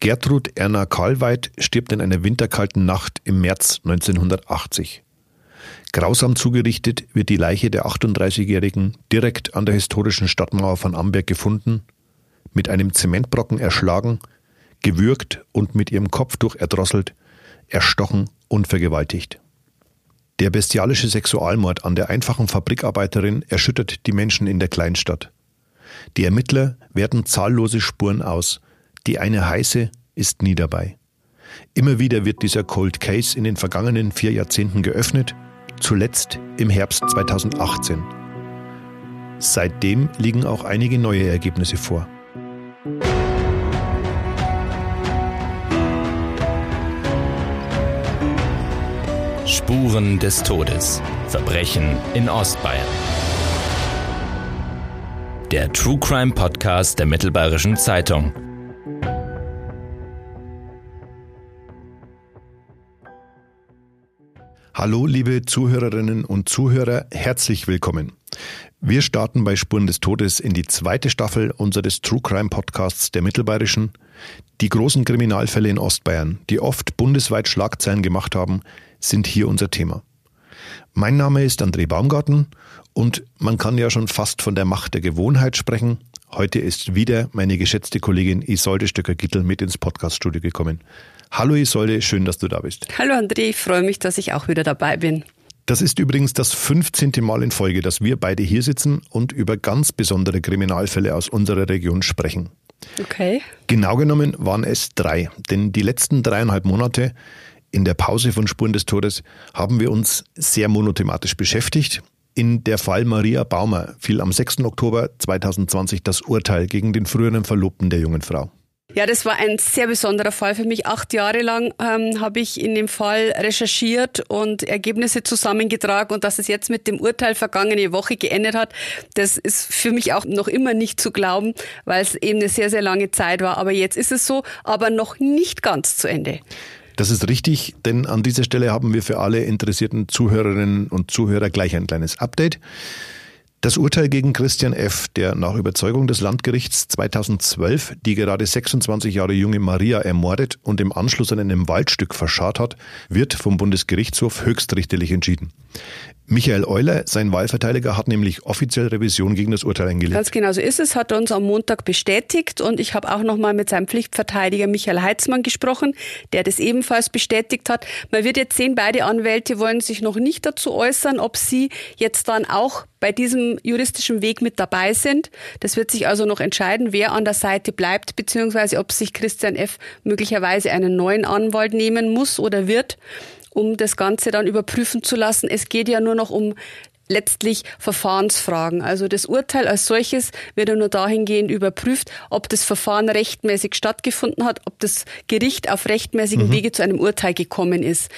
Gertrud Erna Karlweit stirbt in einer winterkalten Nacht im März 1980. Grausam zugerichtet wird die Leiche der 38-Jährigen direkt an der historischen Stadtmauer von Amberg gefunden, mit einem Zementbrocken erschlagen, gewürgt und mit ihrem Kopftuch erdrosselt, erstochen und vergewaltigt. Der bestialische Sexualmord an der einfachen Fabrikarbeiterin erschüttert die Menschen in der Kleinstadt. Die Ermittler werten zahllose Spuren aus, die eine heiße ist nie dabei. Immer wieder wird dieser Cold Case in den vergangenen vier Jahrzehnten geöffnet, zuletzt im Herbst 2018. Seitdem liegen auch einige neue Ergebnisse vor. Spuren des Todes. Verbrechen in Ostbayern. Der True Crime Podcast der Mittelbayerischen Zeitung. Hallo, liebe Zuhörerinnen und Zuhörer, herzlich willkommen. Wir starten bei Spuren des Todes in die zweite Staffel unseres True Crime Podcasts der Mittelbayerischen. Die großen Kriminalfälle in Ostbayern, die oft bundesweit Schlagzeilen gemacht haben, sind hier unser Thema. Mein Name ist André Baumgarten und man kann ja schon fast von der Macht der Gewohnheit sprechen. Heute ist wieder meine geschätzte Kollegin Isolde Stöcker-Gittel mit ins Podcaststudio gekommen. Hallo Isolde, schön, dass du da bist. Hallo André, ich freue mich, dass ich auch wieder dabei bin. Das ist übrigens das 15. Mal in Folge, dass wir beide hier sitzen und über ganz besondere Kriminalfälle aus unserer Region sprechen. Okay. Genau genommen waren es drei, denn die letzten dreieinhalb Monate in der Pause von Spuren des Todes haben wir uns sehr monothematisch beschäftigt. In der Fall Maria Baumer fiel am 6. Oktober 2020 das Urteil gegen den früheren Verlobten der jungen Frau. Ja, das war ein sehr besonderer Fall für mich. Acht Jahre lang ähm, habe ich in dem Fall recherchiert und Ergebnisse zusammengetragen und dass es jetzt mit dem Urteil vergangene Woche geendet hat, das ist für mich auch noch immer nicht zu glauben, weil es eben eine sehr, sehr lange Zeit war. Aber jetzt ist es so, aber noch nicht ganz zu Ende. Das ist richtig, denn an dieser Stelle haben wir für alle interessierten Zuhörerinnen und Zuhörer gleich ein kleines Update. Das Urteil gegen Christian F., der nach Überzeugung des Landgerichts 2012 die gerade 26 Jahre junge Maria ermordet und im Anschluss an einem Waldstück verscharrt hat, wird vom Bundesgerichtshof höchstrichterlich entschieden. Michael Euler, sein Wahlverteidiger, hat nämlich offiziell Revision gegen das Urteil eingelegt. Ganz genau so ist es, hat er uns am Montag bestätigt und ich habe auch nochmal mit seinem Pflichtverteidiger Michael Heitzmann gesprochen, der das ebenfalls bestätigt hat. Man wird jetzt sehen, beide Anwälte wollen sich noch nicht dazu äußern, ob sie jetzt dann auch bei diesem juristischen Weg mit dabei sind. Das wird sich also noch entscheiden, wer an der Seite bleibt, beziehungsweise ob sich Christian F. möglicherweise einen neuen Anwalt nehmen muss oder wird um das Ganze dann überprüfen zu lassen. Es geht ja nur noch um letztlich Verfahrensfragen. Also das Urteil als solches wird ja nur dahingehend überprüft, ob das Verfahren rechtmäßig stattgefunden hat, ob das Gericht auf rechtmäßigen mhm. Wege zu einem Urteil gekommen ist.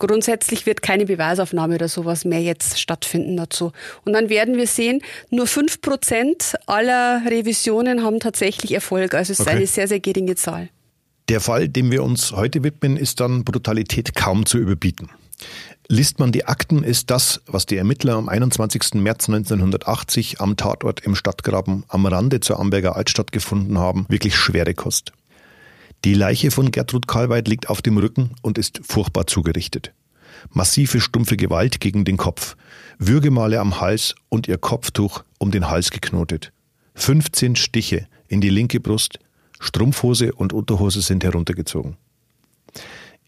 Grundsätzlich wird keine Beweisaufnahme oder sowas mehr jetzt stattfinden dazu. Und dann werden wir sehen, nur fünf Prozent aller Revisionen haben tatsächlich Erfolg. Also es ist okay. eine sehr, sehr geringe Zahl. Der Fall, dem wir uns heute widmen, ist dann Brutalität kaum zu überbieten. Liest man die Akten, ist das, was die Ermittler am 21. März 1980 am Tatort im Stadtgraben am Rande zur Amberger Altstadt gefunden haben, wirklich schwere Kost. Die Leiche von Gertrud Karlweit liegt auf dem Rücken und ist furchtbar zugerichtet. Massive stumpfe Gewalt gegen den Kopf, Würgemale am Hals und ihr Kopftuch um den Hals geknotet. 15 Stiche in die linke Brust, Strumpfhose und Unterhose sind heruntergezogen.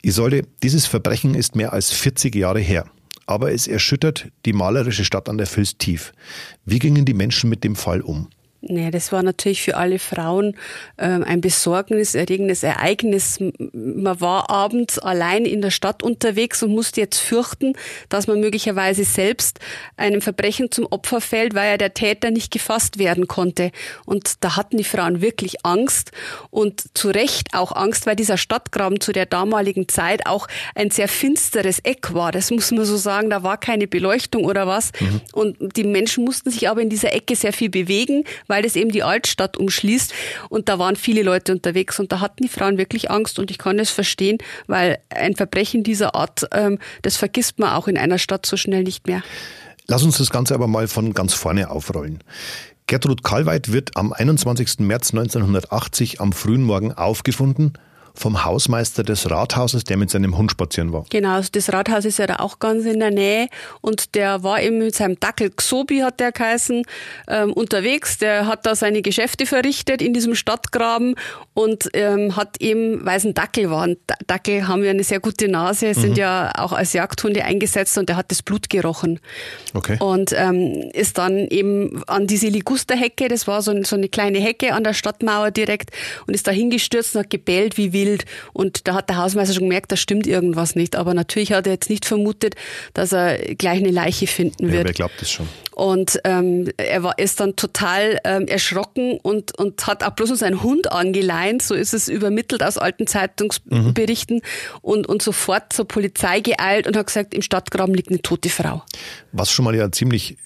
Isolde, dieses Verbrechen ist mehr als 40 Jahre her, aber es erschüttert die malerische Stadt an der Vils tief. Wie gingen die Menschen mit dem Fall um? Nee, das war natürlich für alle Frauen ähm, ein besorgniserregendes Ereignis. Man war abends allein in der Stadt unterwegs und musste jetzt fürchten, dass man möglicherweise selbst einem Verbrechen zum Opfer fällt, weil ja der Täter nicht gefasst werden konnte. Und da hatten die Frauen wirklich Angst und zu Recht auch Angst, weil dieser Stadtgraben zu der damaligen Zeit auch ein sehr finsteres Eck war. Das muss man so sagen. Da war keine Beleuchtung oder was. Mhm. Und die Menschen mussten sich aber in dieser Ecke sehr viel bewegen weil das eben die Altstadt umschließt. Und da waren viele Leute unterwegs und da hatten die Frauen wirklich Angst und ich kann es verstehen, weil ein Verbrechen dieser Art, ähm, das vergisst man auch in einer Stadt so schnell nicht mehr. Lass uns das Ganze aber mal von ganz vorne aufrollen. Gertrud Kalweit wird am 21. März 1980 am frühen Morgen aufgefunden vom Hausmeister des Rathauses, der mit seinem Hund spazieren war. Genau, also das Rathaus ist ja da auch ganz in der Nähe und der war eben mit seinem Dackel Xobi, hat der geheißen, ähm, unterwegs. Der hat da seine Geschäfte verrichtet in diesem Stadtgraben und ähm, hat eben, weil es ein Dackel war, und Dackel haben ja eine sehr gute Nase, sind mhm. ja auch als Jagdhunde eingesetzt und der hat das Blut gerochen. Okay. Und ähm, ist dann eben an diese Ligusterhecke, das war so, so eine kleine Hecke an der Stadtmauer direkt und ist da hingestürzt und hat gebellt wie wild. Und da hat der Hausmeister schon gemerkt, da stimmt irgendwas nicht. Aber natürlich hat er jetzt nicht vermutet, dass er gleich eine Leiche finden wird. Ja, wer glaubt das schon? Und ähm, er war ist dann total ähm, erschrocken und, und hat auch bloß noch seinen Hund angeleint, so ist es übermittelt aus alten Zeitungsberichten mhm. und, und sofort zur Polizei geeilt und hat gesagt, im Stadtgraben liegt eine tote Frau. Was schon mal ja ziemlich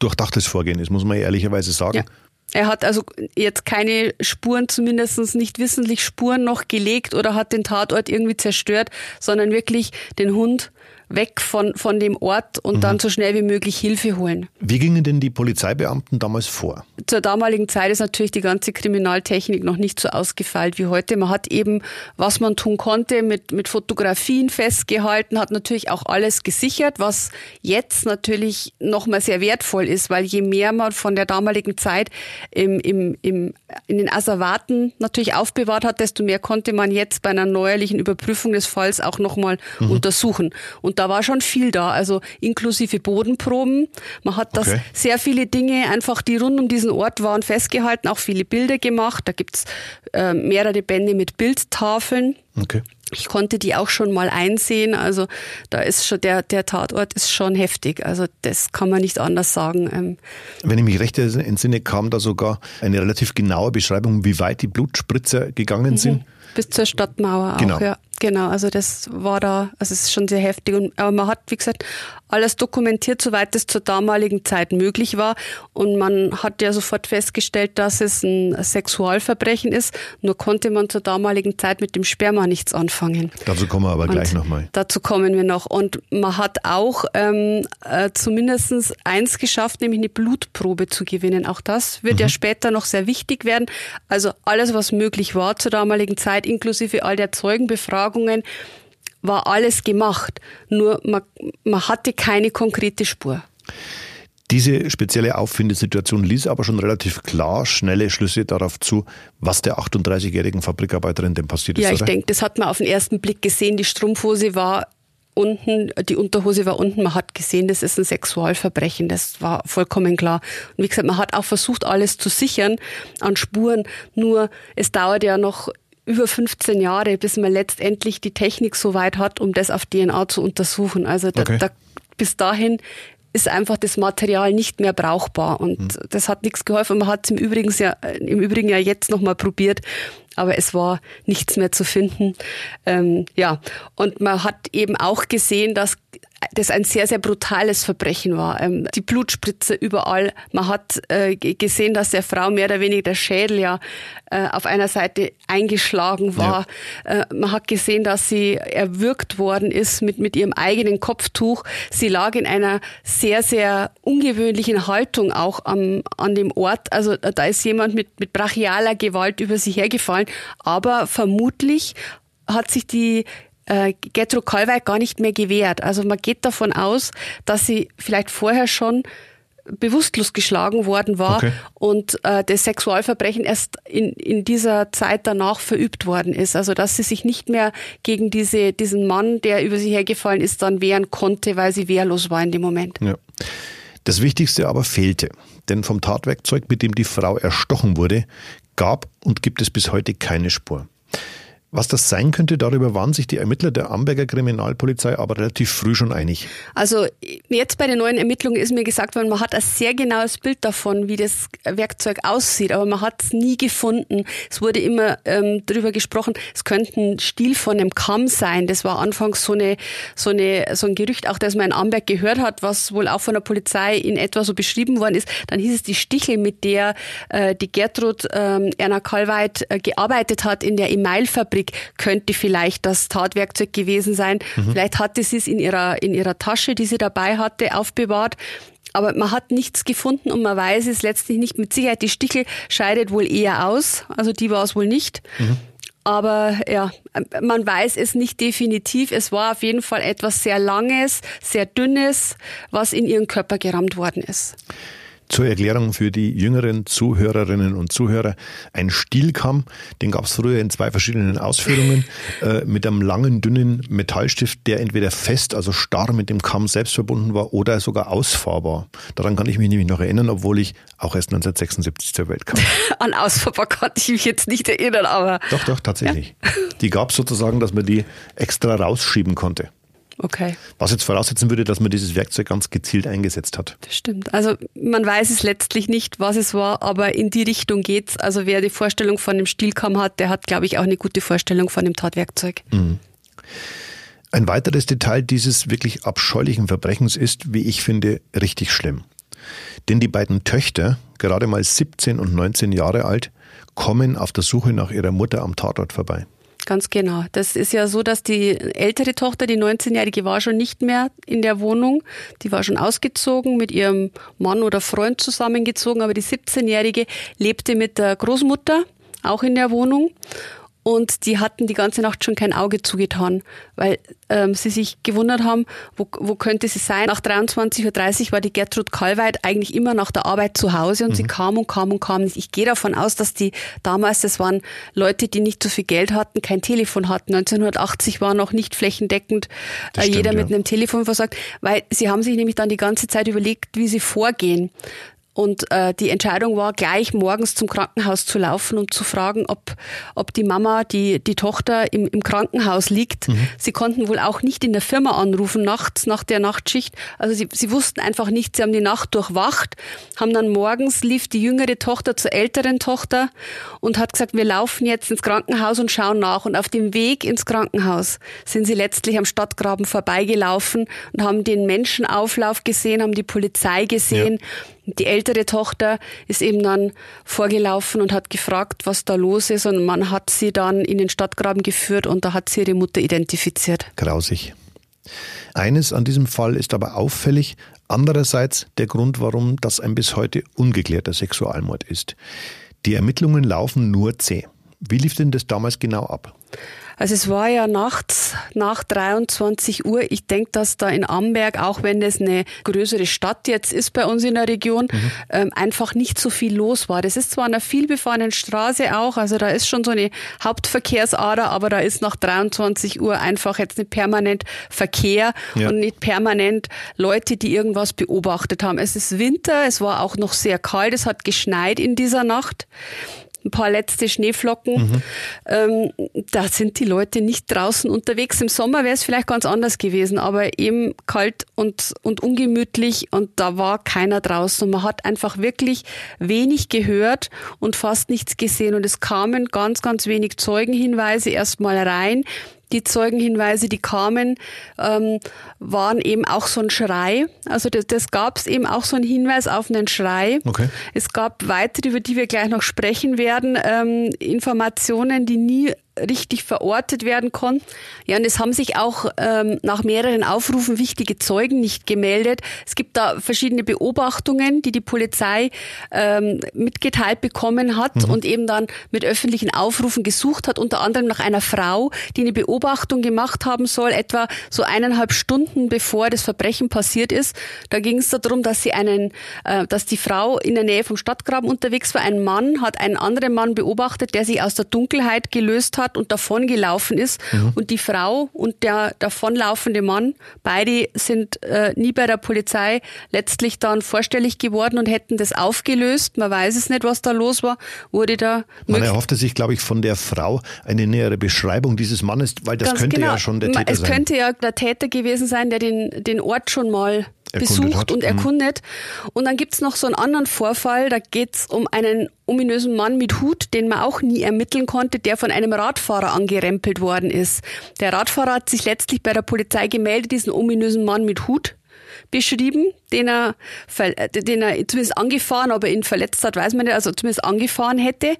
durchdachtes Vorgehen ist, muss man ehrlicherweise sagen. Ja. Er hat also jetzt keine Spuren, zumindest nicht wissentlich Spuren noch gelegt oder hat den Tatort irgendwie zerstört, sondern wirklich den Hund weg von, von dem Ort und mhm. dann so schnell wie möglich Hilfe holen. Wie gingen denn die Polizeibeamten damals vor? Zur damaligen Zeit ist natürlich die ganze Kriminaltechnik noch nicht so ausgefeilt wie heute. Man hat eben, was man tun konnte, mit, mit Fotografien festgehalten, hat natürlich auch alles gesichert, was jetzt natürlich nochmal sehr wertvoll ist, weil je mehr man von der damaligen Zeit im, im, im, in den Asservaten natürlich aufbewahrt hat, desto mehr konnte man jetzt bei einer neuerlichen Überprüfung des Falls auch nochmal mhm. untersuchen. Und da war schon viel da, also inklusive Bodenproben. Man hat das okay. sehr viele Dinge einfach, die rund um diesen Ort waren, festgehalten, auch viele Bilder gemacht. Da gibt's äh, mehrere Bände mit Bildtafeln. Okay. Ich konnte die auch schon mal einsehen. Also da ist schon der, der Tatort ist schon heftig. Also das kann man nicht anders sagen. Ähm, Wenn ich mich recht entsinne, kam da sogar eine relativ genaue Beschreibung, wie weit die Blutspritzer gegangen mhm. sind. Bis zur Stadtmauer genau. auch, ja. Genau, also das war da, also es ist schon sehr heftig. Und, aber man hat, wie gesagt, alles dokumentiert, soweit es zur damaligen Zeit möglich war. Und man hat ja sofort festgestellt, dass es ein Sexualverbrechen ist. Nur konnte man zur damaligen Zeit mit dem Sperma nichts anfangen. Dazu kommen wir aber Und gleich nochmal. Dazu kommen wir noch. Und man hat auch ähm, äh, zumindest eins geschafft, nämlich eine Blutprobe zu gewinnen. Auch das wird mhm. ja später noch sehr wichtig werden. Also alles, was möglich war zur damaligen Zeit, inklusive all der Zeugenbefragungen, Befragungen war alles gemacht, nur man, man hatte keine konkrete Spur. Diese spezielle Auffindesituation ließ aber schon relativ klar schnelle Schlüsse darauf zu, was der 38-jährigen Fabrikarbeiterin denn passiert ist. Ja, ich denke, das hat man auf den ersten Blick gesehen. Die Strumpfhose war unten, die Unterhose war unten. Man hat gesehen, das ist ein Sexualverbrechen. Das war vollkommen klar. Und wie gesagt, man hat auch versucht, alles zu sichern an Spuren. Nur es dauert ja noch über 15 Jahre, bis man letztendlich die Technik so weit hat, um das auf DNA zu untersuchen. Also da, okay. da, bis dahin ist einfach das Material nicht mehr brauchbar und mhm. das hat nichts geholfen. Man hat es im Übrigen ja, im Übrigen ja jetzt nochmal probiert, aber es war nichts mehr zu finden. Ähm, ja, und man hat eben auch gesehen, dass das ein sehr, sehr brutales Verbrechen war. Ähm, die Blutspritze überall. Man hat äh, gesehen, dass der Frau mehr oder weniger der Schädel ja äh, auf einer Seite eingeschlagen war. Ja. Äh, man hat gesehen, dass sie erwürgt worden ist mit, mit ihrem eigenen Kopftuch. Sie lag in einer sehr, sehr ungewöhnlichen Haltung auch am, an dem Ort. Also da ist jemand mit, mit brachialer Gewalt über sie hergefallen. Aber vermutlich hat sich die äh, Gertrud Kalweit gar nicht mehr gewehrt. Also man geht davon aus, dass sie vielleicht vorher schon bewusstlos geschlagen worden war okay. und äh, das Sexualverbrechen erst in, in dieser Zeit danach verübt worden ist. Also dass sie sich nicht mehr gegen diese, diesen Mann, der über sie hergefallen ist, dann wehren konnte, weil sie wehrlos war in dem Moment. Ja. Das Wichtigste aber fehlte, denn vom Tatwerkzeug, mit dem die Frau erstochen wurde, gab und gibt es bis heute keine Spur. Was das sein könnte, darüber waren sich die Ermittler der Amberger Kriminalpolizei aber relativ früh schon einig. Also jetzt bei den neuen Ermittlungen ist mir gesagt worden, man hat ein sehr genaues Bild davon, wie das Werkzeug aussieht, aber man hat es nie gefunden. Es wurde immer ähm, darüber gesprochen, es könnte ein Stiel von einem Kamm sein. Das war anfangs so, eine, so, eine, so ein Gerücht, auch das man in Amberg gehört hat, was wohl auch von der Polizei in etwa so beschrieben worden ist. Dann hieß es die Stichel, mit der äh, die Gertrud ähm, Erna Kalweit äh, gearbeitet hat in der Emailfabrik Fabrik könnte vielleicht das Tatwerkzeug gewesen sein. Mhm. Vielleicht hatte sie es in ihrer, in ihrer Tasche, die sie dabei hatte, aufbewahrt. aber man hat nichts gefunden und man weiß es letztlich nicht mit Sicherheit. Die Stichel scheidet wohl eher aus, also die war es wohl nicht. Mhm. Aber ja, man weiß es nicht definitiv. Es war auf jeden Fall etwas sehr Langes, sehr Dünnes, was in ihren Körper gerammt worden ist. Zur Erklärung für die jüngeren Zuhörerinnen und Zuhörer. Ein Stielkamm, den gab es früher in zwei verschiedenen Ausführungen, äh, mit einem langen, dünnen Metallstift, der entweder fest, also starr mit dem Kamm selbst verbunden war oder sogar ausfahrbar. Daran kann ich mich nämlich noch erinnern, obwohl ich auch erst 1976 zur Welt kam. An ausfahrbar konnte ich mich jetzt nicht erinnern, aber. Doch, doch, tatsächlich. Ja. Die gab es sozusagen, dass man die extra rausschieben konnte. Okay. Was jetzt voraussetzen würde, dass man dieses Werkzeug ganz gezielt eingesetzt hat. Das stimmt. Also man weiß es letztlich nicht, was es war, aber in die Richtung geht's. Also wer die Vorstellung von dem Stielkamm hat, der hat, glaube ich, auch eine gute Vorstellung von dem Tatwerkzeug. Mhm. Ein weiteres Detail dieses wirklich abscheulichen Verbrechens ist, wie ich finde, richtig schlimm. Denn die beiden Töchter, gerade mal 17 und 19 Jahre alt, kommen auf der Suche nach ihrer Mutter am Tatort vorbei. Ganz genau. Das ist ja so, dass die ältere Tochter, die 19-Jährige, war schon nicht mehr in der Wohnung. Die war schon ausgezogen, mit ihrem Mann oder Freund zusammengezogen, aber die 17-Jährige lebte mit der Großmutter auch in der Wohnung. Und die hatten die ganze Nacht schon kein Auge zugetan, weil ähm, sie sich gewundert haben, wo, wo könnte sie sein. Nach 23.30 Uhr war die Gertrud Kallweit eigentlich immer nach der Arbeit zu Hause und mhm. sie kam und kam und kam nicht. Ich gehe davon aus, dass die damals, das waren Leute, die nicht so viel Geld hatten, kein Telefon hatten. 1980 war noch nicht flächendeckend äh, stimmt, jeder mit ja. einem Telefon versorgt, weil sie haben sich nämlich dann die ganze Zeit überlegt, wie sie vorgehen. Und äh, die Entscheidung war, gleich morgens zum Krankenhaus zu laufen und zu fragen, ob, ob die Mama, die, die Tochter im, im Krankenhaus liegt. Mhm. Sie konnten wohl auch nicht in der Firma anrufen nachts nach der Nachtschicht. Also sie, sie wussten einfach nicht, sie haben die Nacht durchwacht, haben dann morgens lief die jüngere Tochter zur älteren Tochter und hat gesagt, wir laufen jetzt ins Krankenhaus und schauen nach. Und auf dem Weg ins Krankenhaus sind sie letztlich am Stadtgraben vorbeigelaufen und haben den Menschenauflauf gesehen, haben die Polizei gesehen. Ja die ältere Tochter ist eben dann vorgelaufen und hat gefragt, was da los ist. Und man hat sie dann in den Stadtgraben geführt und da hat sie ihre Mutter identifiziert. Grausig. Eines an diesem Fall ist aber auffällig, andererseits der Grund, warum das ein bis heute ungeklärter Sexualmord ist. Die Ermittlungen laufen nur zäh. Wie lief denn das damals genau ab? Also es war ja nachts nach 23 Uhr. Ich denke, dass da in Amberg, auch wenn es eine größere Stadt jetzt ist bei uns in der Region, mhm. ähm, einfach nicht so viel los war. Das ist zwar an einer vielbefahrenen Straße auch, also da ist schon so eine Hauptverkehrsader, aber da ist nach 23 Uhr einfach jetzt nicht permanent Verkehr ja. und nicht permanent Leute, die irgendwas beobachtet haben. Es ist Winter, es war auch noch sehr kalt, es hat geschneit in dieser Nacht ein paar letzte Schneeflocken. Mhm. Ähm, da sind die Leute nicht draußen unterwegs. Im Sommer wäre es vielleicht ganz anders gewesen, aber eben kalt und, und ungemütlich und da war keiner draußen. Und man hat einfach wirklich wenig gehört und fast nichts gesehen. Und es kamen ganz, ganz wenig Zeugenhinweise erstmal rein die Zeugenhinweise, die kamen, ähm, waren eben auch so ein Schrei. Also das, das gab es eben auch so einen Hinweis auf einen Schrei. Okay. Es gab weitere, über die wir gleich noch sprechen werden, ähm, Informationen, die nie richtig verortet werden konnten. Ja, und es haben sich auch ähm, nach mehreren Aufrufen wichtige Zeugen nicht gemeldet. Es gibt da verschiedene Beobachtungen, die die Polizei ähm, mitgeteilt bekommen hat mhm. und eben dann mit öffentlichen Aufrufen gesucht hat, unter anderem nach einer Frau, die eine Beobachtung gemacht haben soll, etwa so eineinhalb Stunden bevor das Verbrechen passiert ist. Da ging es darum, dass sie einen, äh, dass die Frau in der Nähe vom Stadtgraben unterwegs war. Ein Mann hat einen anderen Mann beobachtet, der sich aus der Dunkelheit gelöst hat hat und davongelaufen ist. Mhm. Und die Frau und der davonlaufende Mann, beide sind äh, nie bei der Polizei letztlich dann vorstellig geworden und hätten das aufgelöst. Man weiß es nicht, was da los war. Wurde da Man erhoffte sich, glaube ich, von der Frau eine nähere Beschreibung dieses Mannes, weil das Ganz könnte genau. ja schon der Täter es sein. Es könnte ja der Täter gewesen sein, der den, den Ort schon mal besucht hat. und mhm. erkundet. Und dann gibt's noch so einen anderen Vorfall, da geht's um einen ominösen Mann mit Hut, den man auch nie ermitteln konnte, der von einem Radfahrer angerempelt worden ist. Der Radfahrer hat sich letztlich bei der Polizei gemeldet, diesen ominösen Mann mit Hut beschrieben, den er, den er zumindest angefahren, aber ihn verletzt hat, weiß man nicht, also zumindest angefahren hätte.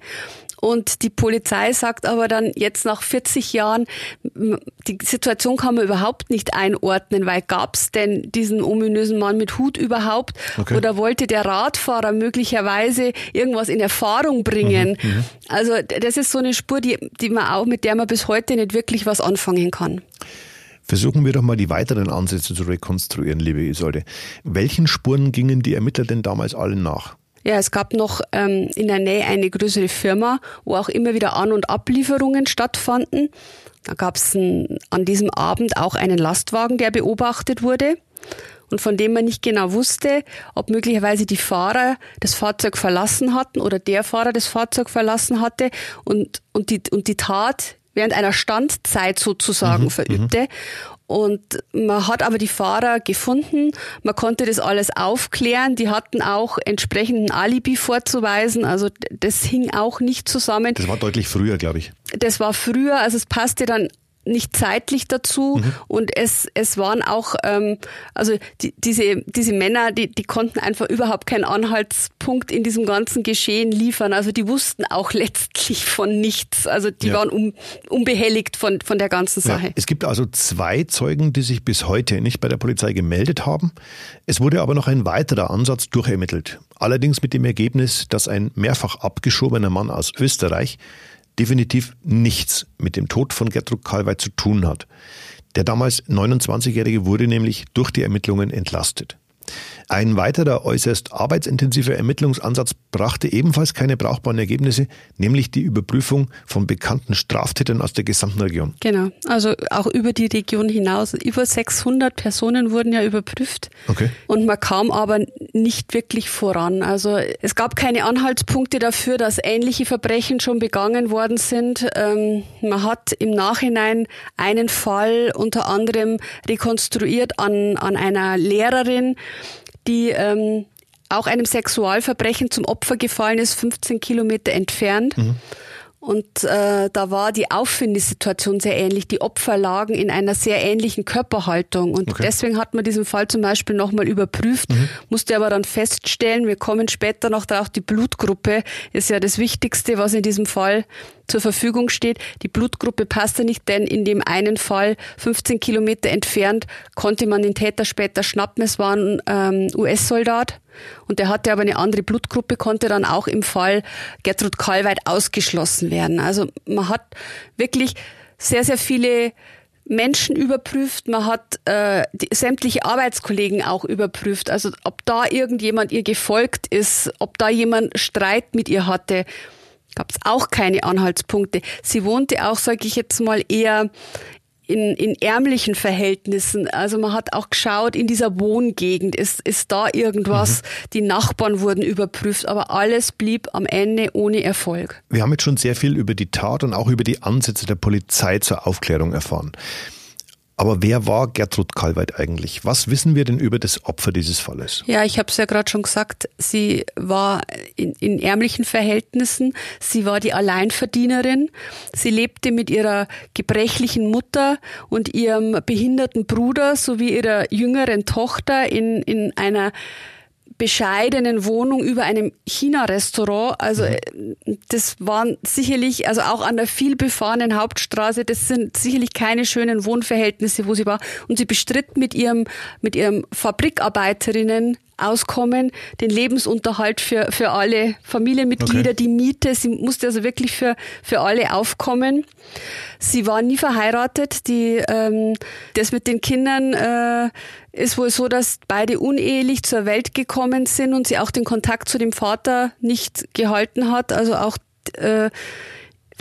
Und die Polizei sagt aber dann jetzt nach 40 Jahren, die Situation kann man überhaupt nicht einordnen, weil gab es denn diesen ominösen Mann mit Hut überhaupt? Okay. Oder wollte der Radfahrer möglicherweise irgendwas in Erfahrung bringen? Mhm, mhm, also das ist so eine Spur, die, die man auch, mit der man bis heute nicht wirklich was anfangen kann. Versuchen wir doch mal die weiteren Ansätze zu rekonstruieren, liebe Isolde. Welchen Spuren gingen die Ermittler denn damals allen nach? Ja, es gab noch ähm, in der Nähe eine größere Firma, wo auch immer wieder An- und Ablieferungen stattfanden. Da gab es an diesem Abend auch einen Lastwagen, der beobachtet wurde und von dem man nicht genau wusste, ob möglicherweise die Fahrer das Fahrzeug verlassen hatten oder der Fahrer das Fahrzeug verlassen hatte und, und, die, und die Tat während einer Standzeit sozusagen mhm, verübte. Und man hat aber die Fahrer gefunden, man konnte das alles aufklären, die hatten auch entsprechenden Alibi vorzuweisen, also das hing auch nicht zusammen. Das war deutlich früher, glaube ich. Das war früher, also es passte dann nicht zeitlich dazu mhm. und es, es waren auch, ähm, also die, diese, diese Männer, die, die konnten einfach überhaupt keinen Anhaltspunkt in diesem ganzen Geschehen liefern. Also die wussten auch letztlich von nichts. Also die ja. waren un, unbehelligt von, von der ganzen Sache. Ja. Es gibt also zwei Zeugen, die sich bis heute nicht bei der Polizei gemeldet haben. Es wurde aber noch ein weiterer Ansatz durchermittelt. Allerdings mit dem Ergebnis, dass ein mehrfach abgeschobener Mann aus Österreich definitiv nichts mit dem Tod von Gertrud Kalweit zu tun hat. Der damals 29-Jährige wurde nämlich durch die Ermittlungen entlastet. Ein weiterer äußerst arbeitsintensiver Ermittlungsansatz brachte ebenfalls keine brauchbaren Ergebnisse, nämlich die Überprüfung von bekannten Straftätern aus der gesamten Region. Genau, also auch über die Region hinaus. Über 600 Personen wurden ja überprüft okay. und man kam aber nicht wirklich voran. Also es gab keine Anhaltspunkte dafür, dass ähnliche Verbrechen schon begangen worden sind. Ähm, man hat im Nachhinein einen Fall unter anderem rekonstruiert an, an einer Lehrerin, die ähm, auch einem Sexualverbrechen zum Opfer gefallen ist, 15 Kilometer entfernt. Mhm. Und äh, da war die Auffindesituation sehr ähnlich. Die Opfer lagen in einer sehr ähnlichen Körperhaltung. Und okay. deswegen hat man diesen Fall zum Beispiel nochmal überprüft, mhm. musste aber dann feststellen, wir kommen später noch darauf, die Blutgruppe ist ja das Wichtigste, was in diesem Fall zur Verfügung steht. Die Blutgruppe passte nicht, denn in dem einen Fall 15 Kilometer entfernt konnte man den Täter später schnappen. Es war ein ähm, US-Soldat und der hatte aber eine andere Blutgruppe, konnte dann auch im Fall Gertrud Kalweit ausgeschlossen werden. Also man hat wirklich sehr, sehr viele Menschen überprüft, man hat äh, die, sämtliche Arbeitskollegen auch überprüft, also ob da irgendjemand ihr gefolgt ist, ob da jemand Streit mit ihr hatte gab es auch keine Anhaltspunkte. Sie wohnte auch, sage ich jetzt mal, eher in, in ärmlichen Verhältnissen. Also man hat auch geschaut in dieser Wohngegend, ist, ist da irgendwas, mhm. die Nachbarn wurden überprüft, aber alles blieb am Ende ohne Erfolg. Wir haben jetzt schon sehr viel über die Tat und auch über die Ansätze der Polizei zur Aufklärung erfahren. Aber wer war Gertrud Kalweit eigentlich? Was wissen wir denn über das Opfer dieses Falles? Ja, ich habe es ja gerade schon gesagt, sie war in, in, ärmlichen Verhältnissen, sie war die Alleinverdienerin, sie lebte mit ihrer gebrechlichen Mutter und ihrem behinderten Bruder sowie ihrer jüngeren Tochter in, in einer bescheidenen Wohnung über einem China-Restaurant. Also mhm. Äh, das waren sicherlich, also auch an der vielbefahrenen Hauptstraße, das sind sicherlich keine schönen Wohnverhältnisse, wo sie war. Und sie bestritt mit ihrem, mit ihrem Fabrikarbeiterinnen Auskommen, den Lebensunterhalt für, für alle Familienmitglieder, okay. die Miete. Sie musste also wirklich für, für alle aufkommen. Sie war nie verheiratet. Die, ähm, das mit den Kindern äh, ist wohl so, dass beide unehelich zur Welt gekommen sind und sie auch den Kontakt zu dem Vater nicht gehalten hat. Also auch äh,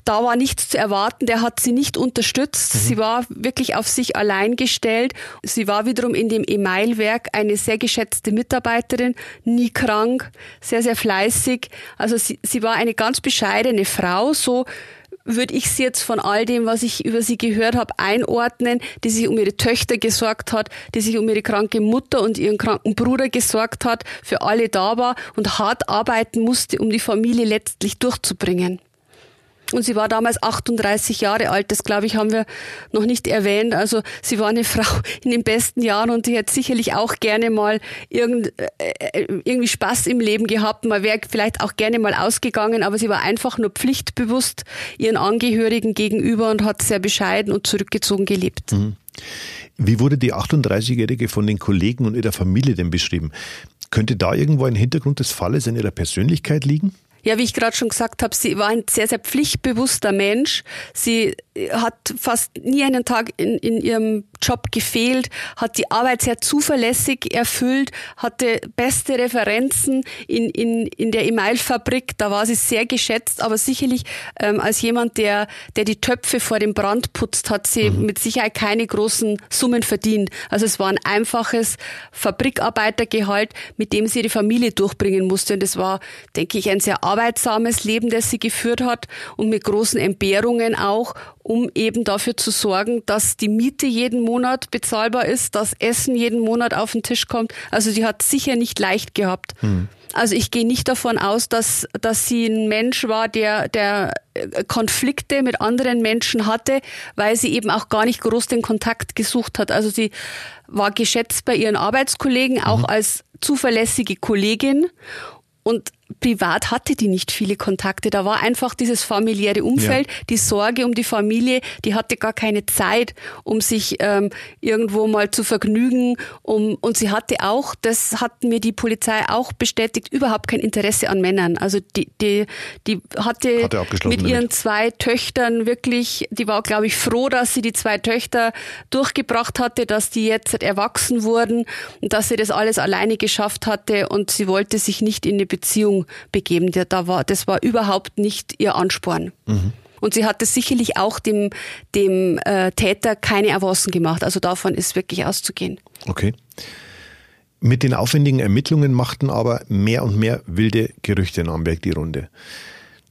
da war nichts zu erwarten, der hat sie nicht unterstützt. Mhm. Sie war wirklich auf sich allein gestellt. Sie war wiederum in dem Emailwerk eine sehr geschätzte Mitarbeiterin, nie krank, sehr, sehr fleißig. Also sie, sie war eine ganz bescheidene Frau, so würde ich sie jetzt von all dem, was ich über sie gehört habe, einordnen, die sich um ihre Töchter gesorgt hat, die sich um ihre kranke Mutter und ihren kranken Bruder gesorgt hat, für alle da war und hart arbeiten musste, um die Familie letztlich durchzubringen. Und sie war damals 38 Jahre alt. Das, glaube ich, haben wir noch nicht erwähnt. Also sie war eine Frau in den besten Jahren und die hätte sicherlich auch gerne mal irgend, äh, äh, irgendwie Spaß im Leben gehabt. Man wäre vielleicht auch gerne mal ausgegangen, aber sie war einfach nur pflichtbewusst ihren Angehörigen gegenüber und hat sehr bescheiden und zurückgezogen gelebt. Mhm. Wie wurde die 38-Jährige von den Kollegen und ihrer Familie denn beschrieben? Könnte da irgendwo ein Hintergrund des Falles in ihrer Persönlichkeit liegen? Ja, wie ich gerade schon gesagt habe, sie war ein sehr, sehr pflichtbewusster Mensch. Sie hat fast nie einen Tag in, in ihrem Job gefehlt, hat die Arbeit sehr zuverlässig erfüllt, hatte beste Referenzen in, in, in der Emailfabrik, da war sie sehr geschätzt, aber sicherlich ähm, als jemand, der, der die Töpfe vor dem Brand putzt, hat sie mhm. mit Sicherheit keine großen Summen verdient. Also es war ein einfaches Fabrikarbeitergehalt, mit dem sie die Familie durchbringen musste und es war, denke ich, ein sehr arbeitsames Leben, das sie geführt hat und mit großen Entbehrungen auch um eben dafür zu sorgen, dass die Miete jeden Monat bezahlbar ist, dass Essen jeden Monat auf den Tisch kommt. Also die hat sicher nicht leicht gehabt. Hm. Also ich gehe nicht davon aus, dass, dass sie ein Mensch war, der, der äh, Konflikte mit anderen Menschen hatte, weil sie eben auch gar nicht groß den Kontakt gesucht hat. Also sie war geschätzt bei ihren Arbeitskollegen, auch mhm. als zuverlässige Kollegin. Und privat hatte die nicht viele Kontakte. Da war einfach dieses familiäre Umfeld, ja. die Sorge um die Familie, die hatte gar keine Zeit, um sich ähm, irgendwo mal zu vergnügen. Um, und sie hatte auch, das hat mir die Polizei auch bestätigt, überhaupt kein Interesse an Männern. Also die, die, die hatte, hatte mit ihren damit. zwei Töchtern wirklich, die war, glaube ich, froh, dass sie die zwei Töchter durchgebracht hatte, dass die jetzt erwachsen wurden und dass sie das alles alleine geschafft hatte und sie wollte sich nicht in eine Beziehung begeben. Da war, das war überhaupt nicht ihr Ansporn. Mhm. Und sie hatte sicherlich auch dem, dem äh, Täter keine Avancen gemacht. Also davon ist wirklich auszugehen. Okay. Mit den aufwendigen Ermittlungen machten aber mehr und mehr wilde Gerüchte in Amberg die Runde.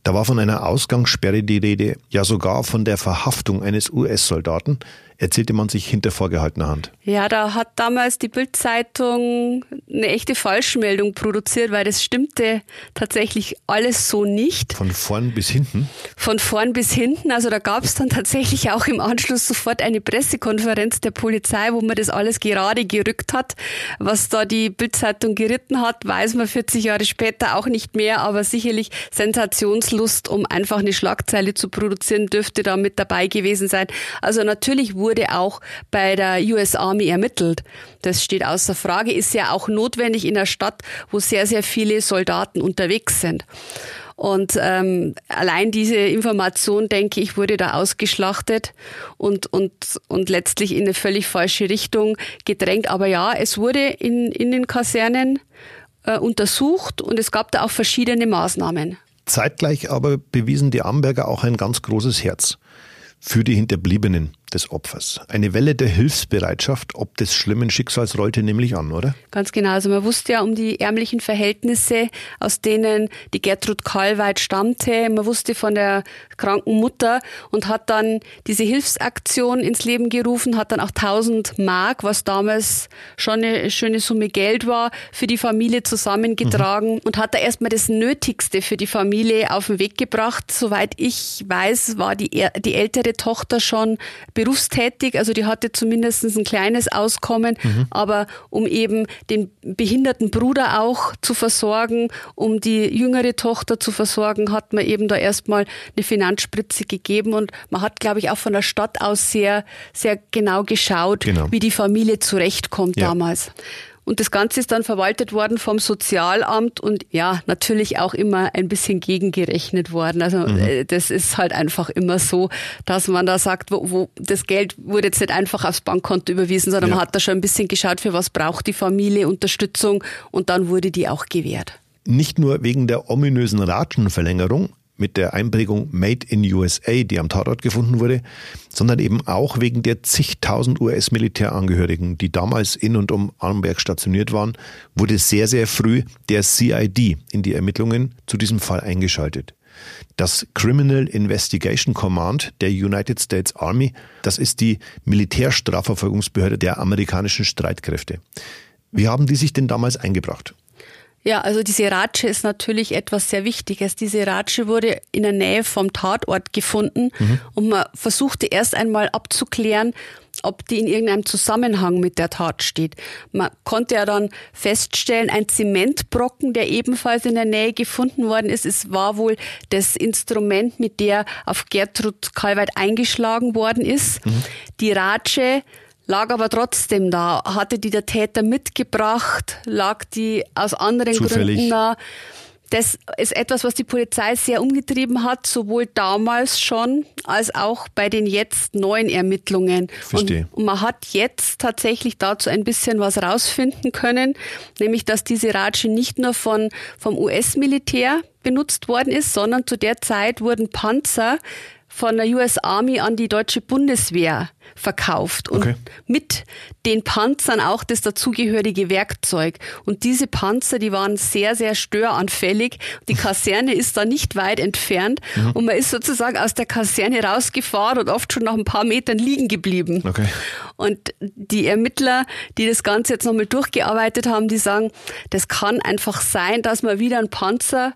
Da war von einer Ausgangssperre die Rede, ja sogar von der Verhaftung eines US-Soldaten, erzählte man sich hinter vorgehaltener Hand. Ja, da hat damals die Bildzeitung eine echte Falschmeldung produziert, weil das stimmte tatsächlich alles so nicht. Von vorn bis hinten? Von vorn bis hinten. Also da gab es dann tatsächlich auch im Anschluss sofort eine Pressekonferenz der Polizei, wo man das alles gerade gerückt hat. Was da die Bildzeitung geritten hat, weiß man 40 Jahre später auch nicht mehr, aber sicherlich Sensationslust, um einfach eine Schlagzeile zu produzieren, dürfte da mit dabei gewesen sein. Also natürlich wurde wurde auch bei der US Army ermittelt. Das steht außer Frage, ist ja auch notwendig in einer Stadt, wo sehr, sehr viele Soldaten unterwegs sind. Und ähm, allein diese Information, denke ich, wurde da ausgeschlachtet und, und, und letztlich in eine völlig falsche Richtung gedrängt. Aber ja, es wurde in, in den Kasernen äh, untersucht und es gab da auch verschiedene Maßnahmen. Zeitgleich aber bewiesen die Amberger auch ein ganz großes Herz für die Hinterbliebenen des Opfers. Eine Welle der Hilfsbereitschaft ob des schlimmen Schicksals rollte nämlich an, oder? Ganz genau. Also man wusste ja um die ärmlichen Verhältnisse, aus denen die Gertrud Karlweit stammte. Man wusste von der kranken Mutter und hat dann diese Hilfsaktion ins Leben gerufen, hat dann auch 1000 Mark, was damals schon eine schöne Summe Geld war, für die Familie zusammengetragen mhm. und hat da erstmal das Nötigste für die Familie auf den Weg gebracht. Soweit ich weiß, war die, die ältere Tochter schon berufstätig, also die hatte zumindest ein kleines Auskommen, mhm. aber um eben den behinderten Bruder auch zu versorgen, um die jüngere Tochter zu versorgen, hat man eben da erstmal eine Finanzspritze gegeben und man hat, glaube ich, auch von der Stadt aus sehr, sehr genau geschaut, genau. wie die Familie zurechtkommt ja. damals. Und das Ganze ist dann verwaltet worden vom Sozialamt und ja, natürlich auch immer ein bisschen gegengerechnet worden. Also mhm. Äh, das ist halt einfach immer so, dass man da sagt, wo, wo das Geld wurde jetzt nicht einfach aufs Bankkonto überwiesen, sondern ja. man hat da schon ein bisschen geschaut, für was braucht die Familie Unterstützung und dann wurde die auch gewährt. Nicht nur wegen der ominösen Ratschenverlängerung, mit der Einprägung Made in USA, die am Tatort gefunden wurde, sondern eben auch wegen der zigtausend US-Militärangehörigen, die damals in und um Arnberg stationiert waren, wurde sehr, sehr früh der CID in die Ermittlungen zu diesem Fall eingeschaltet. Das Criminal Investigation Command der United States Army, das ist die Militärstrafverfolgungsbehörde der amerikanischen Streitkräfte. Wie haben die sich denn damals eingebracht? Ja, also diese Ratsche ist natürlich etwas sehr Wichtiges. Diese Ratsche wurde in der Nähe vom Tatort gefunden mhm. und man versuchte erst einmal abzuklären, ob die in irgendeinem Zusammenhang mit der Tat steht. Man konnte ja dann feststellen, ein Zementbrocken, der ebenfalls in der Nähe gefunden worden ist, es war wohl das Instrument, mit der auf Gertrud Kalweit eingeschlagen worden ist. Mhm. Die Ratsche lag aber trotzdem da. Hatte die der Täter mitgebracht? Lag die aus anderen Zufällig. Gründen da? Das ist etwas, was die Polizei sehr umgetrieben hat, sowohl damals schon als auch bei den jetzt neuen Ermittlungen. Verstehe. Und, man hat jetzt tatsächlich dazu ein bisschen was rausfinden können, nämlich dass diese Ratsche nicht nur von, vom US-Militär benutzt worden ist, sondern zu der Zeit wurden Panzer von der US Army an die deutsche Bundeswehr verkauft und okay. mit den Panzern auch das dazugehörige Werkzeug. Und diese Panzer, die waren sehr, sehr störanfällig. Die Kaserne ist da nicht weit entfernt mhm. und man ist sozusagen aus der Kaserne rausgefahren und oft schon nach ein paar Metern liegen geblieben. Okay. Und die Ermittler, die das Ganze jetzt nochmal durchgearbeitet haben, die sagen, das kann einfach sein, dass man wieder einen Panzer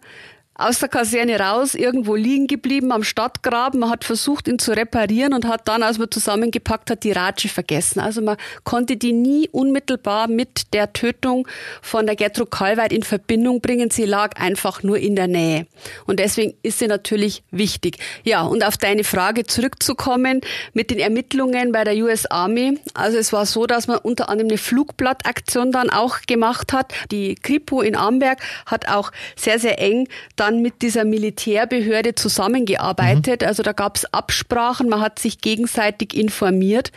aus der Kaserne raus, irgendwo liegen geblieben am Stadtgraben. Man hat versucht, ihn zu reparieren und hat dann, als man zusammengepackt hat, die Ratsche vergessen. Also man konnte die nie unmittelbar mit der Tötung von der Gertrud Kalweit in Verbindung bringen. Sie lag einfach nur in der Nähe. Und deswegen ist sie natürlich wichtig. Ja, und auf deine Frage zurückzukommen mit den Ermittlungen bei der US Army. Also es war so, dass man unter anderem eine Flugblattaktion dann auch gemacht hat. Die Kripo in Amberg hat auch sehr, sehr eng da dann mit dieser Militärbehörde zusammengearbeitet. Mhm. Also da gab es Absprachen, man hat sich gegenseitig informiert